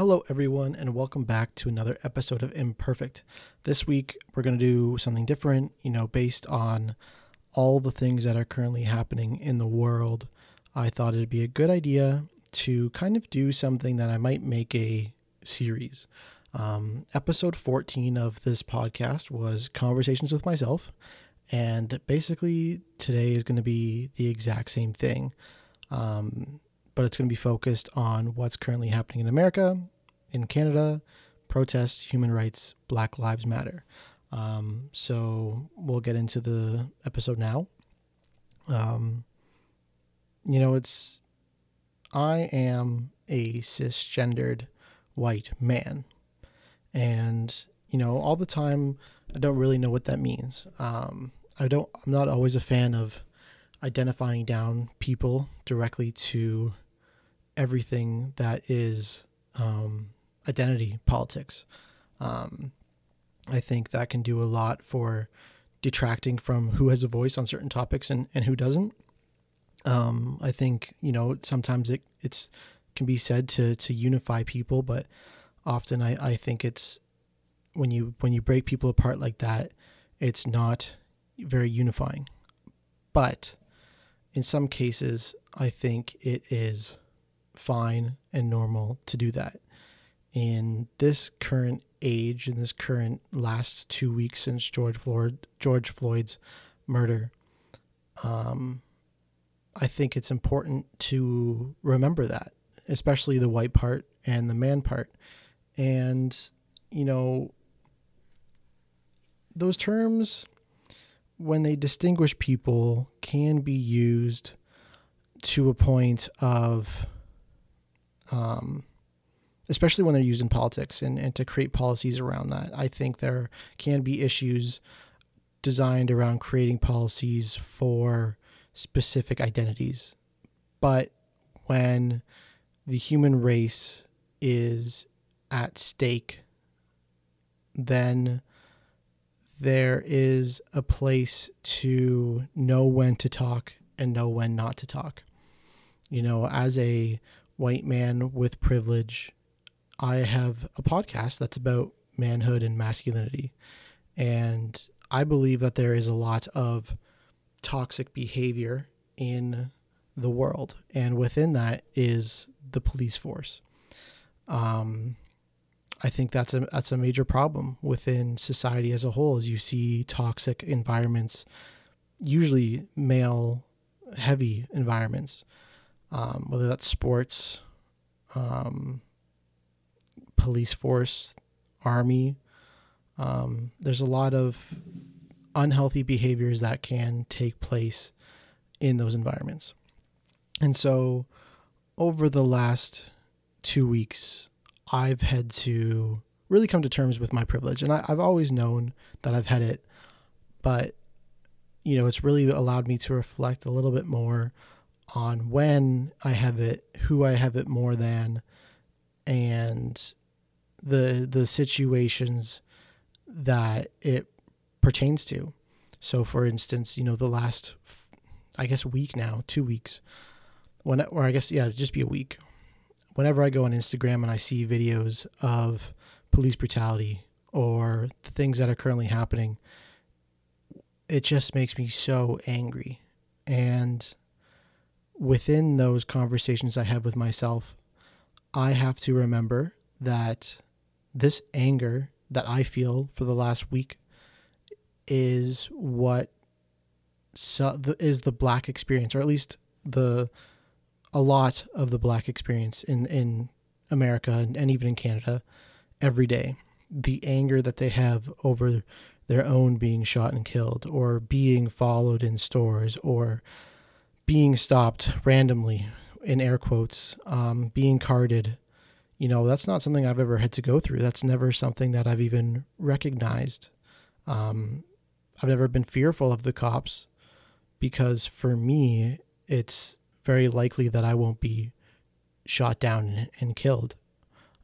Hello, everyone, and welcome back to another episode of Imperfect. This week, we're going to do something different, you know, based on all the things that are currently happening in the world. I thought it'd be a good idea to kind of do something that I might make a series. Um, episode 14 of this podcast was Conversations with Myself. And basically, today is going to be the exact same thing. Um, but it's going to be focused on what's currently happening in America, in Canada, protests, human rights, Black Lives Matter. Um, so we'll get into the episode now. Um, you know, it's I am a cisgendered white man, and you know, all the time I don't really know what that means. Um, I don't. I'm not always a fan of identifying down people directly to everything that is um, identity politics. Um, I think that can do a lot for detracting from who has a voice on certain topics and, and who doesn't. Um, I think you know sometimes it it's can be said to to unify people, but often I, I think it's when you when you break people apart like that, it's not very unifying. But in some cases, I think it is fine and normal to do that. In this current age, in this current last two weeks since George Floyd, George Floyd's murder, um, I think it's important to remember that, especially the white part and the man part. And, you know, those terms, when they distinguish people, can be used to a point of um, especially when they're used in politics and, and to create policies around that. I think there can be issues designed around creating policies for specific identities. But when the human race is at stake, then there is a place to know when to talk and know when not to talk. You know, as a white man with privilege, I have a podcast that's about manhood and masculinity. And I believe that there is a lot of toxic behavior in the world. And within that is the police force. Um, I think that's a that's a major problem within society as a whole as you see toxic environments, usually male heavy environments um, whether that's sports, um, police force, army. Um, there's a lot of unhealthy behaviors that can take place in those environments. And so, over the last two weeks, I've had to really come to terms with my privilege. And I, have always known that I've had it, but, you know, it's really allowed me to reflect a little bit more on when I have it, who I have it more than, and the the situations that it pertains to. So, for instance, you know, the last, I guess, week now, two weeks, when or I guess yeah, just be a week. Whenever I go on Instagram and I see videos of police brutality or the things that are currently happening, it just makes me so angry. And within those conversations I have with myself, I have to remember that this anger that I feel for the last week is what so, is the black experience, or at least the a lot of the black experience in in America and, and even in Canada every day. The anger that they have over their own being shot and killed, or being followed in stores, or being stopped randomly in air quotes, um, being carded, you know, that's not something I've ever had to go through. That's never something that I've even recognized. Um, I've never been fearful of the cops because for me, it's very likely that I won't be shot down and, and killed.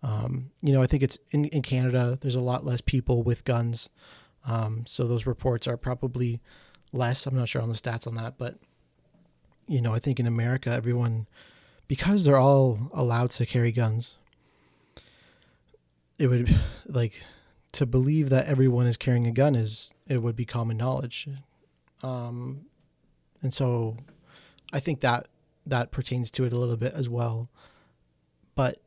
Um, you know, I think it's in, in Canada, there's a lot less people with guns. Um, so those reports are probably less. I'm not sure on the stats on that, but you know, I think in America, everyone, because they're all allowed to carry guns, it would like to believe that everyone is carrying a gun is it would be common knowledge. Um, and so I think that that pertains to it a little bit as well. But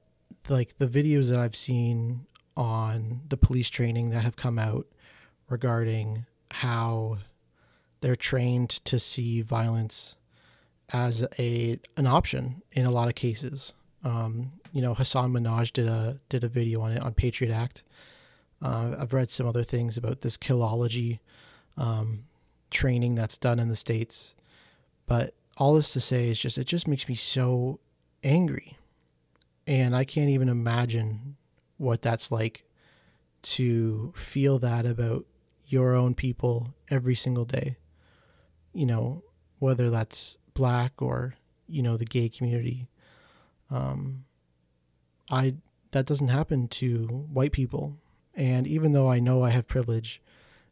like the videos that I've seen on the police training that have come out regarding how they're trained to see violence as a an option in a lot of cases. Um, you know, Hasan Minhaj did a did a video on it on Patriot Act. Uh, I've read some other things about this killology um, training that's done in the states, but all this to say is just it just makes me so angry, and I can't even imagine what that's like to feel that about your own people every single day. You know, whether that's black or you know the gay community. Um, I that doesn't happen to white people, and even though I know I have privilege,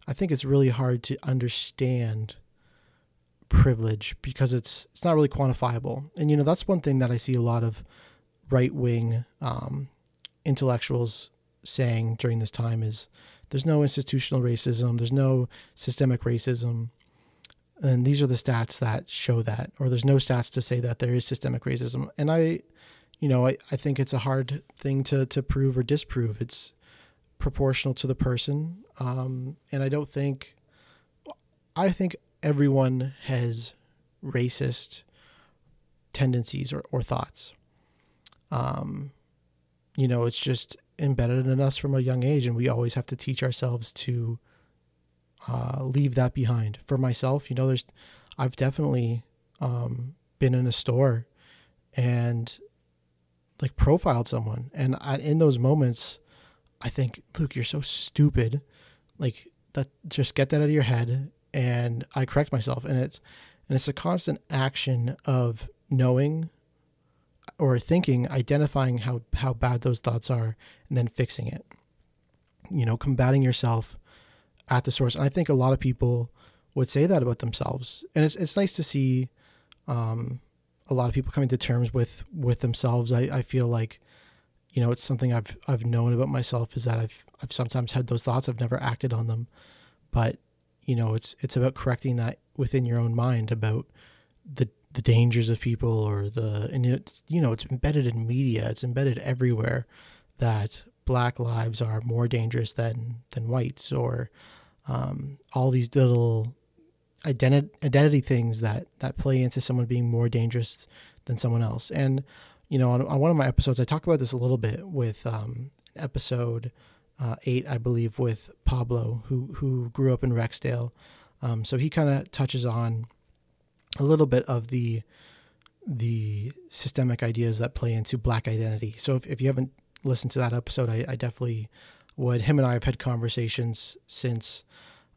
I think it's really hard to understand privilege because it's it's not really quantifiable. And you know that's one thing that I see a lot of right wing um, intellectuals saying during this time is there's no institutional racism, there's no systemic racism. And these are the stats that show that or there's no stats to say that there is systemic racism. And i you know i, I think it's a hard thing to to prove or disprove. It's proportional to the person. Um, and i don't think i think everyone has racist tendencies or, or thoughts um, you know it's just embedded in us from a young age and we always have to teach ourselves to uh, leave that behind. For myself, you know, there's, I've definitely um, been in a store and like profiled someone, and I, in those moments, I think, Luke, you're so stupid. Like that, just get that out of your head. And I correct myself, and it's and it's a constant action of knowing or thinking, identifying how how bad those thoughts are, and then fixing it. You know, combating yourself at the source. And I think a lot of people would say that about themselves. And it's it's nice to see um, a lot of people coming to terms with with themselves. I, I feel like, you know, it's something I've I've known about myself is that I've I've sometimes had those thoughts. I've never acted on them. But, you know, it's it's about correcting that within your own mind about the the dangers of people or the and it's you know, it's embedded in media, it's embedded everywhere that black lives are more dangerous than than whites or um, all these little identity identity things that that play into someone being more dangerous than someone else. And you know, on, on one of my episodes, I talk about this a little bit with um, an episode uh, eight, I believe, with Pablo, who who grew up in Rexdale. Um, so he kind of touches on a little bit of the the systemic ideas that play into black identity. So if, if you haven't listened to that episode, I, I definitely would. Him and I have had conversations since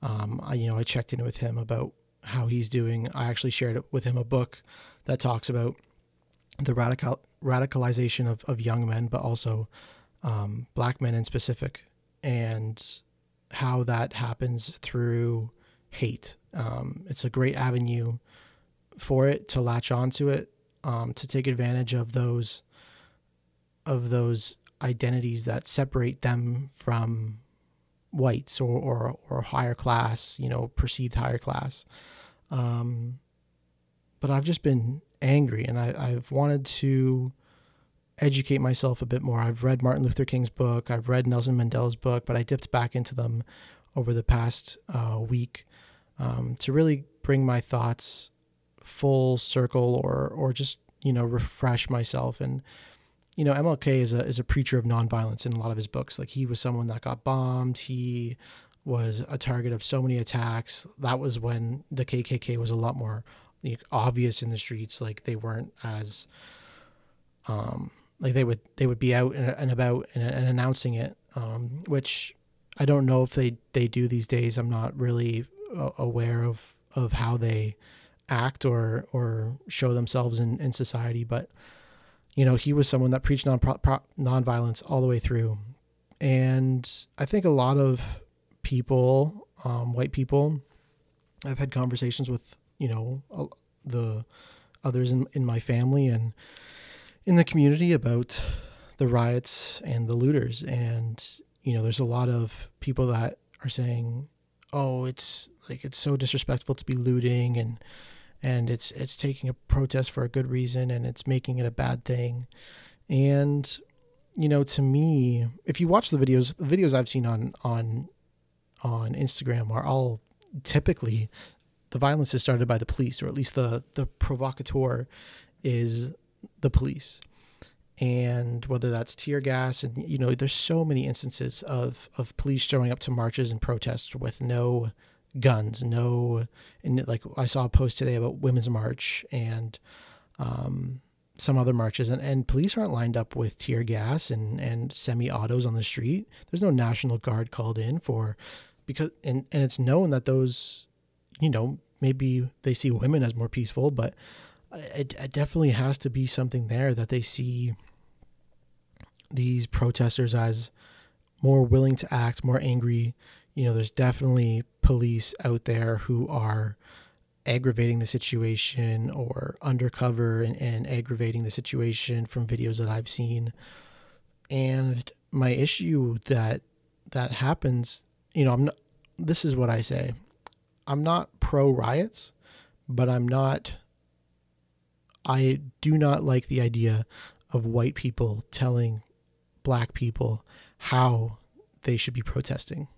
um, I, you know, I checked in with him about how he's doing. I actually shared with him a book that talks about the radical radicalization of, of young men, but also um, black men in specific, and how that happens through hate. Um, it's a great avenue for it to latch onto it, um, to take advantage of those of those identities that separate them from whites or, or, or higher class, you know, perceived higher class. Um, but I've just been angry and I, I've wanted to educate myself a bit more. I've read Martin Luther King's book, I've read Nelson Mandela's book, but I dipped back into them over the past uh, week um, to really bring my thoughts full circle or, or just, you know, refresh myself and you know, MLK is a is a preacher of nonviolence in a lot of his books. Like he was someone that got bombed. He was a target of so many attacks. That was when the KKK was a lot more like, obvious in the streets. Like they weren't as um like they would they would be out and, and about and, and, announcing it. Um, which I don't know if they they do these days. I'm not really uh, aware of of how they act or or show themselves in in society, but you know, he was someone that preached non nonviolence all the way through. And I think a lot of people, um, white people, I've had conversations with, you know, the others in, in my family and in the community about the riots and the looters. And, you know, there's a lot of people that are saying, oh, it's like it's so disrespectful to be looting and and it's it's taking a protest for a good reason and it's making it a bad thing. And you know, to me, if you watch the videos, the videos I've seen on on on Instagram are all typically the violence is started by the police, or at least the the provocateur is the police. And whether that's tear gas, and you know, there's so many instances of of police showing up to marches and protests with no guns, no, and like I saw a post today about Women's March and um, some other marches, and, and police aren't lined up with tear gas and, and semi autos on the street. There's no National Guard called in for because and, and it's known that those, you know, maybe they see women as more peaceful, but it, it definitely has to be something there that they see these protesters as more willing to act, more angry. You know, there's definitely police out there who are aggravating the situation or undercover and, and aggravating the situation from videos that I've seen. And my issue that that happens, you know, I'm not this is what I say. I'm not pro riots, but I'm not I do not like the idea of white people telling black people how they should be protesting.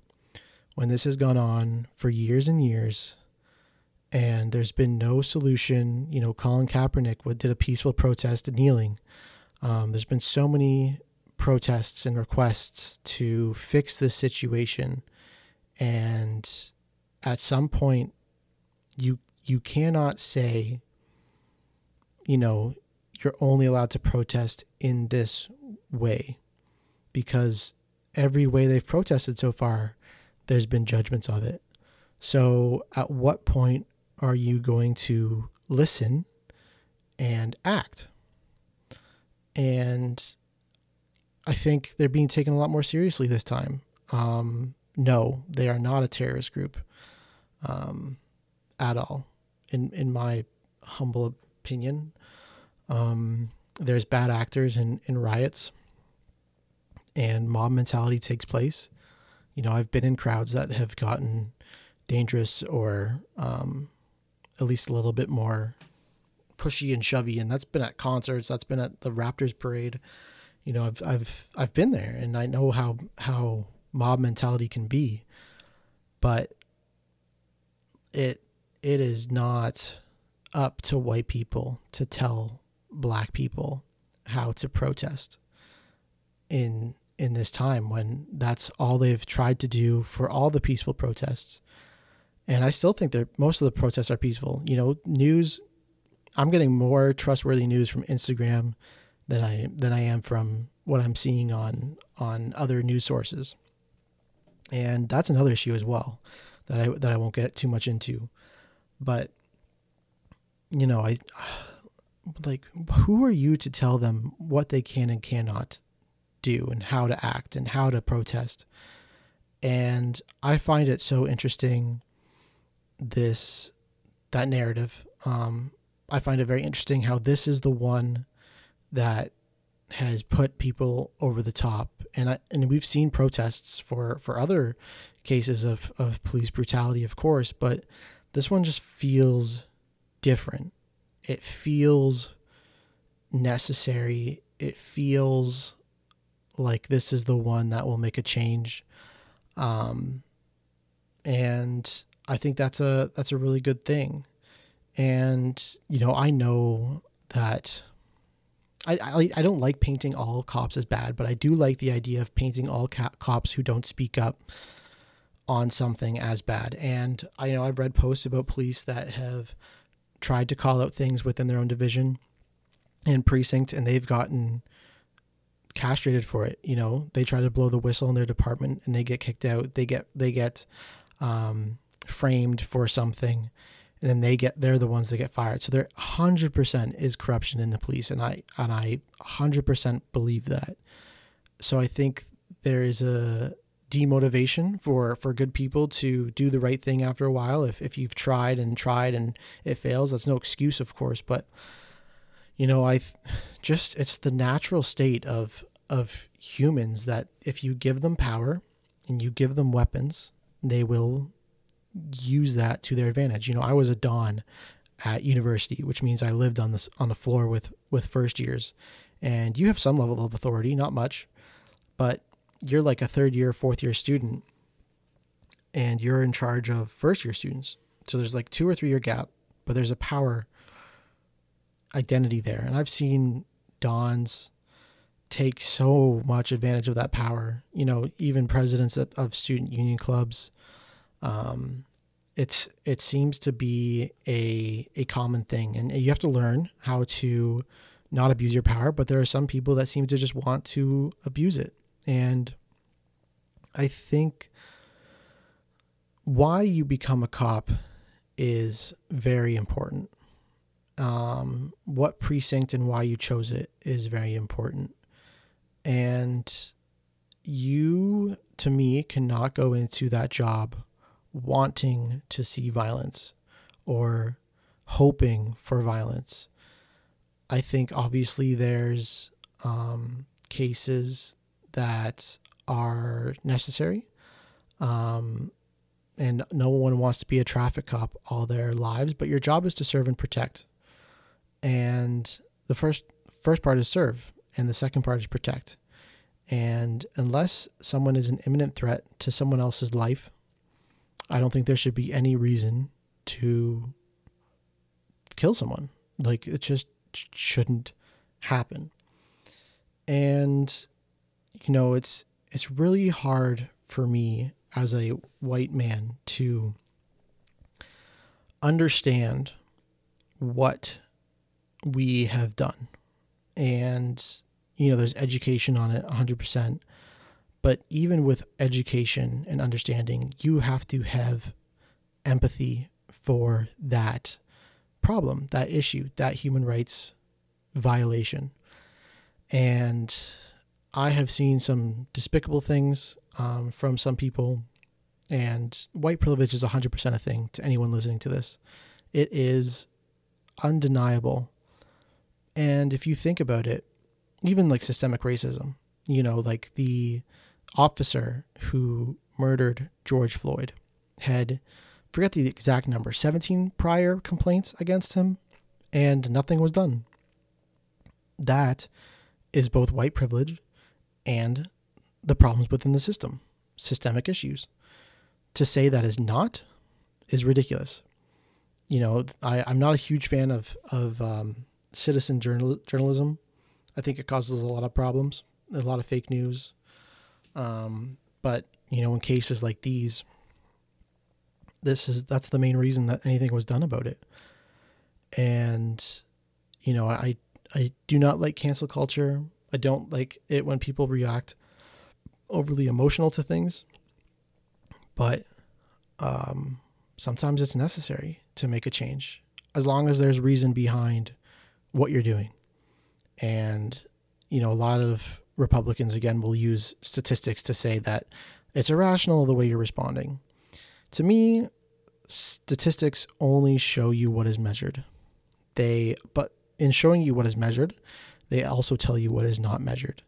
When this has gone on for years and years, and there's been no solution. You know, Colin Kaepernick did a peaceful protest kneeling. Um, there's been so many protests and requests to fix this situation, and at some point, you you cannot say, you know, you're only allowed to protest in this way, because every way they've protested so far, there's been judgments of it. So, at what point are you going to listen and act? And I think they're being taken a lot more seriously this time. Um, no, they are not a terrorist group um, at all, in in my humble opinion. Um, there's bad actors in, in riots, and mob mentality takes place. You know, I've been in crowds that have gotten dangerous or um, at least a little bit more pushy and shovey and that's been at concerts that's been at the raptors parade you know i've i've i've been there and i know how how mob mentality can be but it it is not up to white people to tell black people how to protest in in this time when that's all they've tried to do for all the peaceful protests and I still think that most of the protests are peaceful. You know, news. I'm getting more trustworthy news from Instagram than I than I am from what I'm seeing on on other news sources. And that's another issue as well that I that I won't get too much into. But you know, I like who are you to tell them what they can and cannot do and how to act and how to protest? And I find it so interesting this that narrative. Um, I find it very interesting how this is the one that has put people over the top, and I, and we've seen protests for for other cases of of police brutality, of course, but this one just feels different. It feels necessary. It feels like this is the one that will make a change. Um, and I think that's a that's a really good thing. And you know, I know that I, I, I don't like painting all cops as bad, but I do like the idea of painting all cops who don't speak up on something as bad. And I you know I've read posts about police that have tried to call out things within their own division and precinct, and they've gotten castrated for it. You know, they try to blow the whistle in their department and they get kicked out. They get they get um, framed for something and then they get they're the ones that get fired. So there 100% is corruption in the police and I and I 100% believe that. So I think there is a demotivation for for good people to do the right thing after a while if if you've tried and tried and it fails that's no excuse of course but you know I just it's the natural state of of humans that if you give them power and you give them weapons, they will use that to their advantage. You know, I was a don at university, which means I lived on this on the floor with with first years, and you have some level of authority, not much, but you're like a third year, fourth year student, and you're in charge of first year students. So there's like two or three year gap, but there's a power identity there, and I've seen dons take so much advantage of that power. You know, even presidents of, of student union clubs. Um, it's it seems to be a a common thing, and you have to learn how to not abuse your power. But there are some people that seem to just want to abuse it, and I think why you become a cop is very important. Um, what precinct and why you chose it is very important. And you, to me, cannot go into that job wanting to see violence or hoping for violence. I think obviously there's um, cases that are necessary. Um, and no one wants to be a traffic cop all their lives, but your job is to serve and protect. And the first first part is serve, and the second part is protect. And unless someone is an imminent threat to someone else's life, I don't think there should be any reason to kill someone. Like it just shouldn't happen. And you know, it's it's really hard for me as a white man to understand what we have done. And, you know, there's education on it 100%. But even with education and understanding, you have to have empathy for that problem, that issue, that human rights violation. And I have seen some despicable things um, from some people, and white privilege is 100% a thing to anyone listening to this. It is undeniable. And if you think about it, even like systemic racism, you know, like the officer who murdered George Floyd had, forget the exact number, 17 prior complaints against him, and nothing was done. That is both white privilege and the problems within the system, systemic issues. To say that is not is ridiculous. You know, I, I'm not a huge fan of of um, citizen journal, journalism. I think it causes a lot of problems, a lot of fake news. Um, but you know, in cases like these, this is that's the main reason that anything was done about it. And you know, I I do not like cancel culture. I don't like it when people react overly emotional to things, but um, sometimes it's necessary to make a change as long as there's reason behind what you're doing. And, you know, a lot of Republicans, again, will use statistics to say that it's irrational the way you're responding. To me, statistics only show you what is measured. They, but in showing you what is measured, they also tell you what is not measured.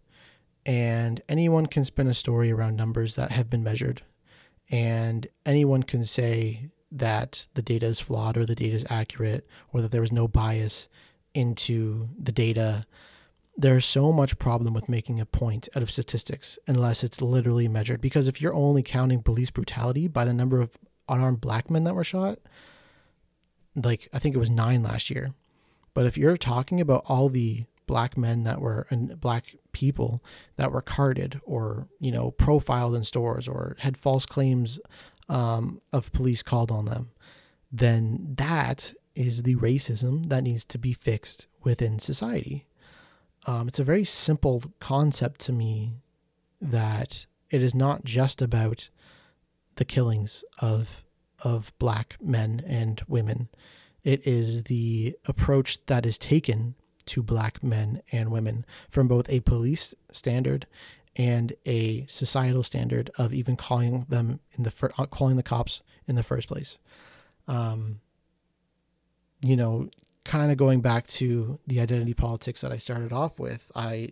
And anyone can spin a story around numbers that have been measured. And anyone can say that the data is flawed or the data is accurate or that there was no bias into the data. There's so much problem with making a point out of statistics unless it's literally measured. Because if you're only counting police brutality by the number of unarmed black men that were shot, like I think it was nine last year. But if you're talking about all the black men that were and black people that were carded or you know profiled in stores or had false claims um, of police called on them, then that is the racism that needs to be fixed within society. Um, it's a very simple concept to me that it is not just about the killings of of black men and women. It is the approach that is taken to black men and women from both a police standard and a societal standard of even calling them in the fir- uh, calling the cops in the first place. Um, you know, kind of going back to the identity politics that I started off with, I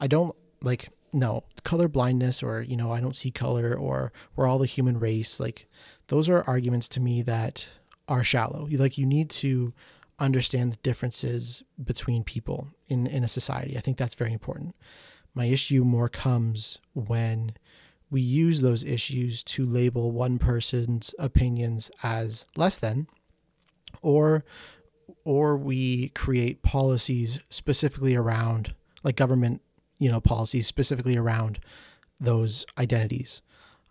I don't like no color blindness or you know i don't see color or we're all the human race like those are arguments to me that are shallow you like you need to understand the differences between people in in a society. I think that's very important. My issue more comes when we use those issues to label one person's opinions as less than or or we create policies specifically around like government you know policies specifically around those identities.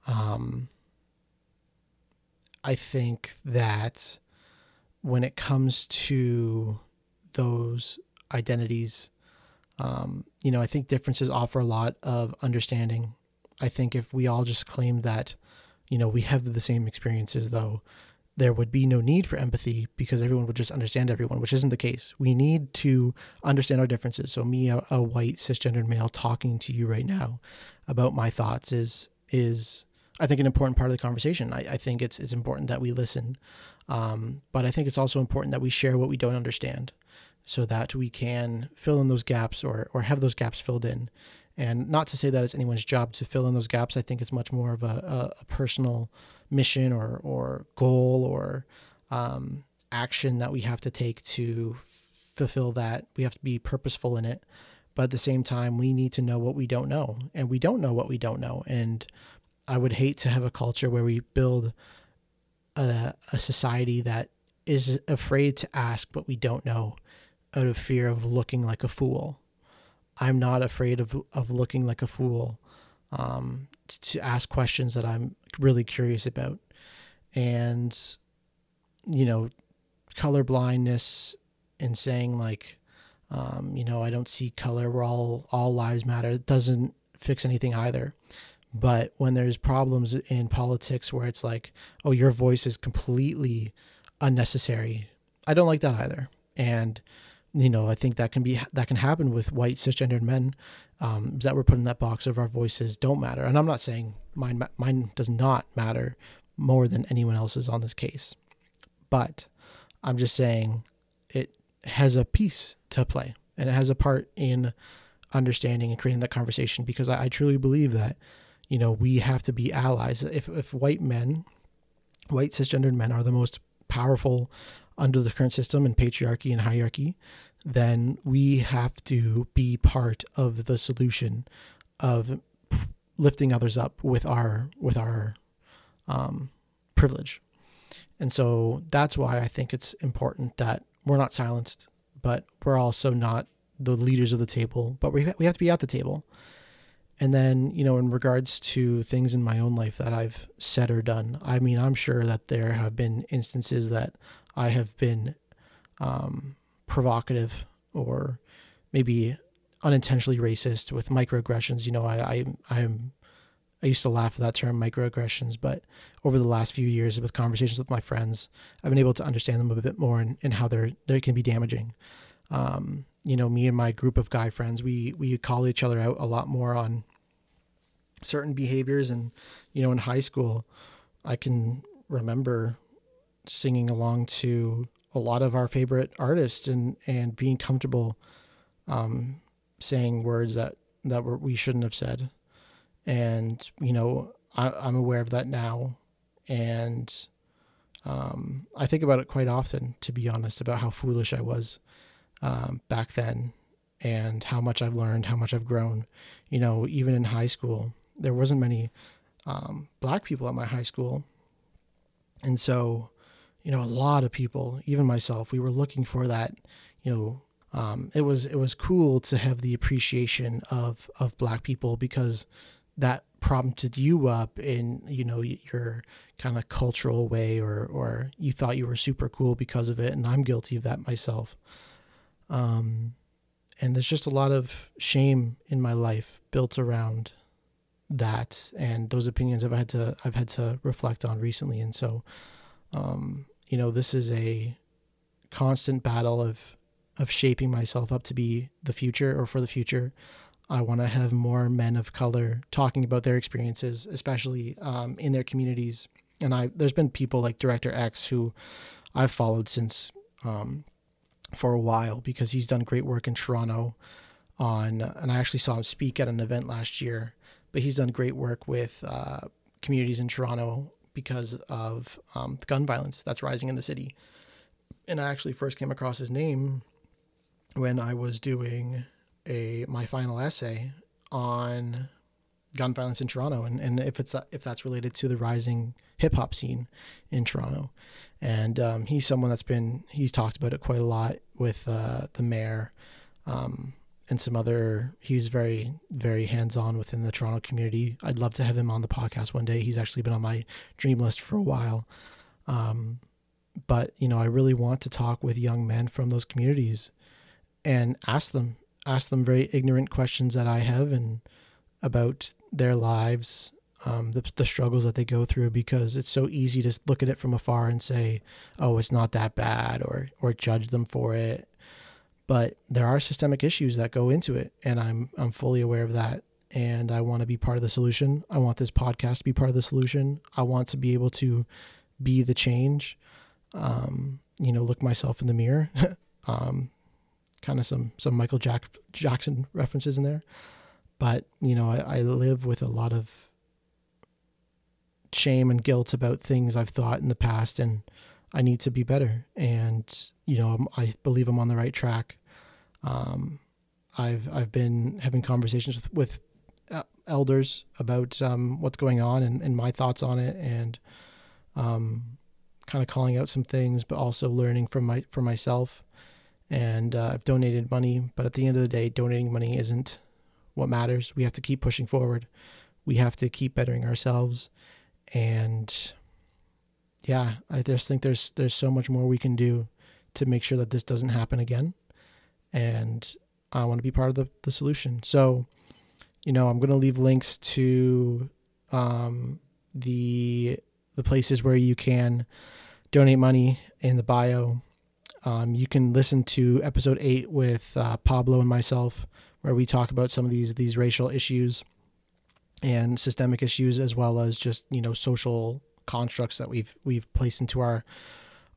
Um, i think that when it comes to those identities um, you know i think differences offer a lot of understanding i think if we all just claim that you know we have the same experiences though there would be no need for empathy because everyone would just understand everyone, which isn't the case. We need to understand our differences. So me, a, a, white cisgendered male, talking to you right now about my thoughts is is I think an important part of the conversation. I, I think it's it's important that we listen, um, but I think it's also important that we share what we don't understand, so that we can fill in those gaps or or have those gaps filled in. And not to say that it's anyone's job to fill in those gaps. I think it's much more of a, a, a personal mission or or goal or um, action that we have to take to fulfill that. We have to be purposeful in it, but at the same time, we need to know what we don't know, and we don't know what we don't know. And I would hate to have a culture where we build a, a society that is afraid to ask what we don't know out of fear of looking like a fool. I'm not afraid of of looking like a fool um, to ask questions that I'm really curious about. And, you know, color blindness and saying like, um, you know, I don't see color. We're all all lives matter. It doesn't fix anything either. But when there's problems in politics where it's like, oh, your voice is completely unnecessary, I don't like that either. And you know, I think that can be that can happen with white cisgendered men um, that we're put in that box of our voices don't matter. And I'm not saying mine mine does not matter more than anyone else's on this case, but I'm just saying it has a piece to play and it has a part in understanding and creating that conversation because I, I truly believe that you know we have to be allies. If if white men, white cisgendered men, are the most powerful under the current system and patriarchy and hierarchy, then we have to be part of the solution of lifting others up with our with our um, privilege. And so that's why I think it's important that we're not silenced, but we're also not the leaders of the table, but we we have to be at the table. And then, you know, in regards to things in my own life that I've said or done, I mean, I'm sure that there have been instances that I have been um, provocative or maybe unintentionally racist with microaggressions. You know, I, I I'm I used to laugh at that term microaggressions, but over the last few years with conversations with my friends, I've been able to understand them a bit more and, and how they're they can be damaging. Um, you know, me and my group of guy friends, we we call each other out a lot more on certain behaviors. And you know in high school I can remember singing along to a lot of our favorite artists and and being comfortable um, saying words that that were, we shouldn't have said. And you know I, am aware of that now. And um, I think about it quite often to be honest about how foolish I was um, back then and how much I've learned how much I've grown. You know even in high school there wasn't many um, black people at my high school. And so you know, a lot of people, even myself, we were looking for that, you know, um, it was it was cool to have the appreciation of of black people because that prompted you up in you know your kind of cultural way or or you thought you were super cool because of it. And I'm guilty of that myself um and there's just a lot of shame in my life built around that and those opinions I've had to I've had to reflect on recently and so um you know, this is a constant battle of of shaping myself up to be the future or for the future. I want to have more men of color talking about their experiences, especially um, in their communities. And I, there's been people like Director X who I've followed since um, for a while because he's done great work in Toronto on, and I actually saw him speak at an event last year. But he's done great work with uh, communities in Toronto because of um, the gun violence that's rising in the city. And I actually first came across his name when I was doing a my final essay on gun violence in Toronto and, and if it's if that's related to the rising hip hop scene in Toronto. And um, he's someone that's been he's talked about it quite a lot with uh, the mayor um, and some other. He's very very hands on within the Toronto community. I'd love to have him on the podcast one day. He's actually been on my dream list for a while. Um, but you know, I really want to talk with young men from those communities and ask them ask them very ignorant questions that I have and about their lives, um, the, the struggles that they go through, because it's so easy to look at it from afar and say, oh, it's not that bad or, or judge them for it. But there are systemic issues that go into it. And I'm, I'm fully aware of that. And I want to be part of the solution. I want this podcast to be part of the solution. I want to be able to be the change. Um, you know, look myself in the mirror. um, kind of some some Michael Jack, Jackson references in there. But, you know, I, I live with a lot of shame and guilt about things I've thought in the past, and I need to be better. And, you know, I believe I'm on the right track. Um, I've I've been having conversations with with elders about um, what's going on and, and my thoughts on it, and um, kind of calling out some things, but also learning from my for myself. And uh, I've donated money, but at the end of the day, donating money isn't what matters. We have to keep pushing forward. We have to keep bettering ourselves. And yeah, I just think there's there's so much more we can do to make sure that this doesn't happen again. And I want to be part of the, the solution. So, you know, I'm gonna leave links to um, the the places where you can donate money in the bio. Um, you can listen to episode eight with uh, Pablo and myself where we talk about some of these these racial issues and systemic issues as well as just you know social constructs that we've we've placed into our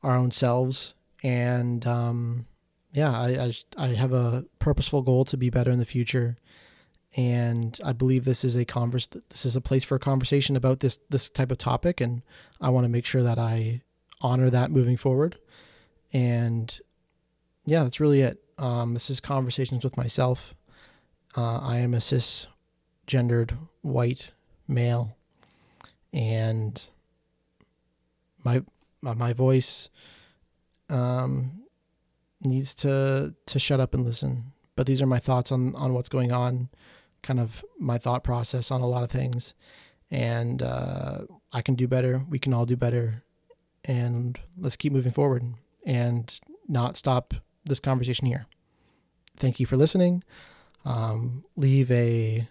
our own selves. And um, yeah I, I I have a purposeful goal to be better in the future. And I believe this is a converse this is a place for a conversation about this this type of topic. And I want to make sure that I honor that moving forward. And yeah that's really it. Um, this is conversations with myself uh, I am a cisgendered white male, and my my voice um, needs to to shut up and listen. But these are my thoughts on on what's going on, kind of my thought process on a lot of things, and uh, I can do better. We can all do better, and let's keep moving forward and not stop this conversation here. Thank you for listening um, leave a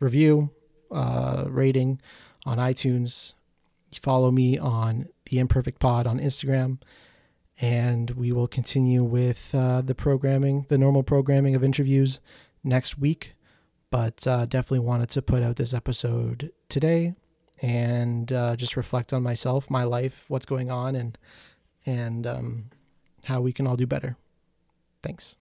review, uh, rating on iTunes. Follow me on the Imperfect Pod on Instagram, and we will continue with uh, the programming, the normal programming of interviews next week. But uh, definitely wanted to put out this episode today and uh, just reflect on myself, my life, what's going on, and and um, how we can all do better. Thanks.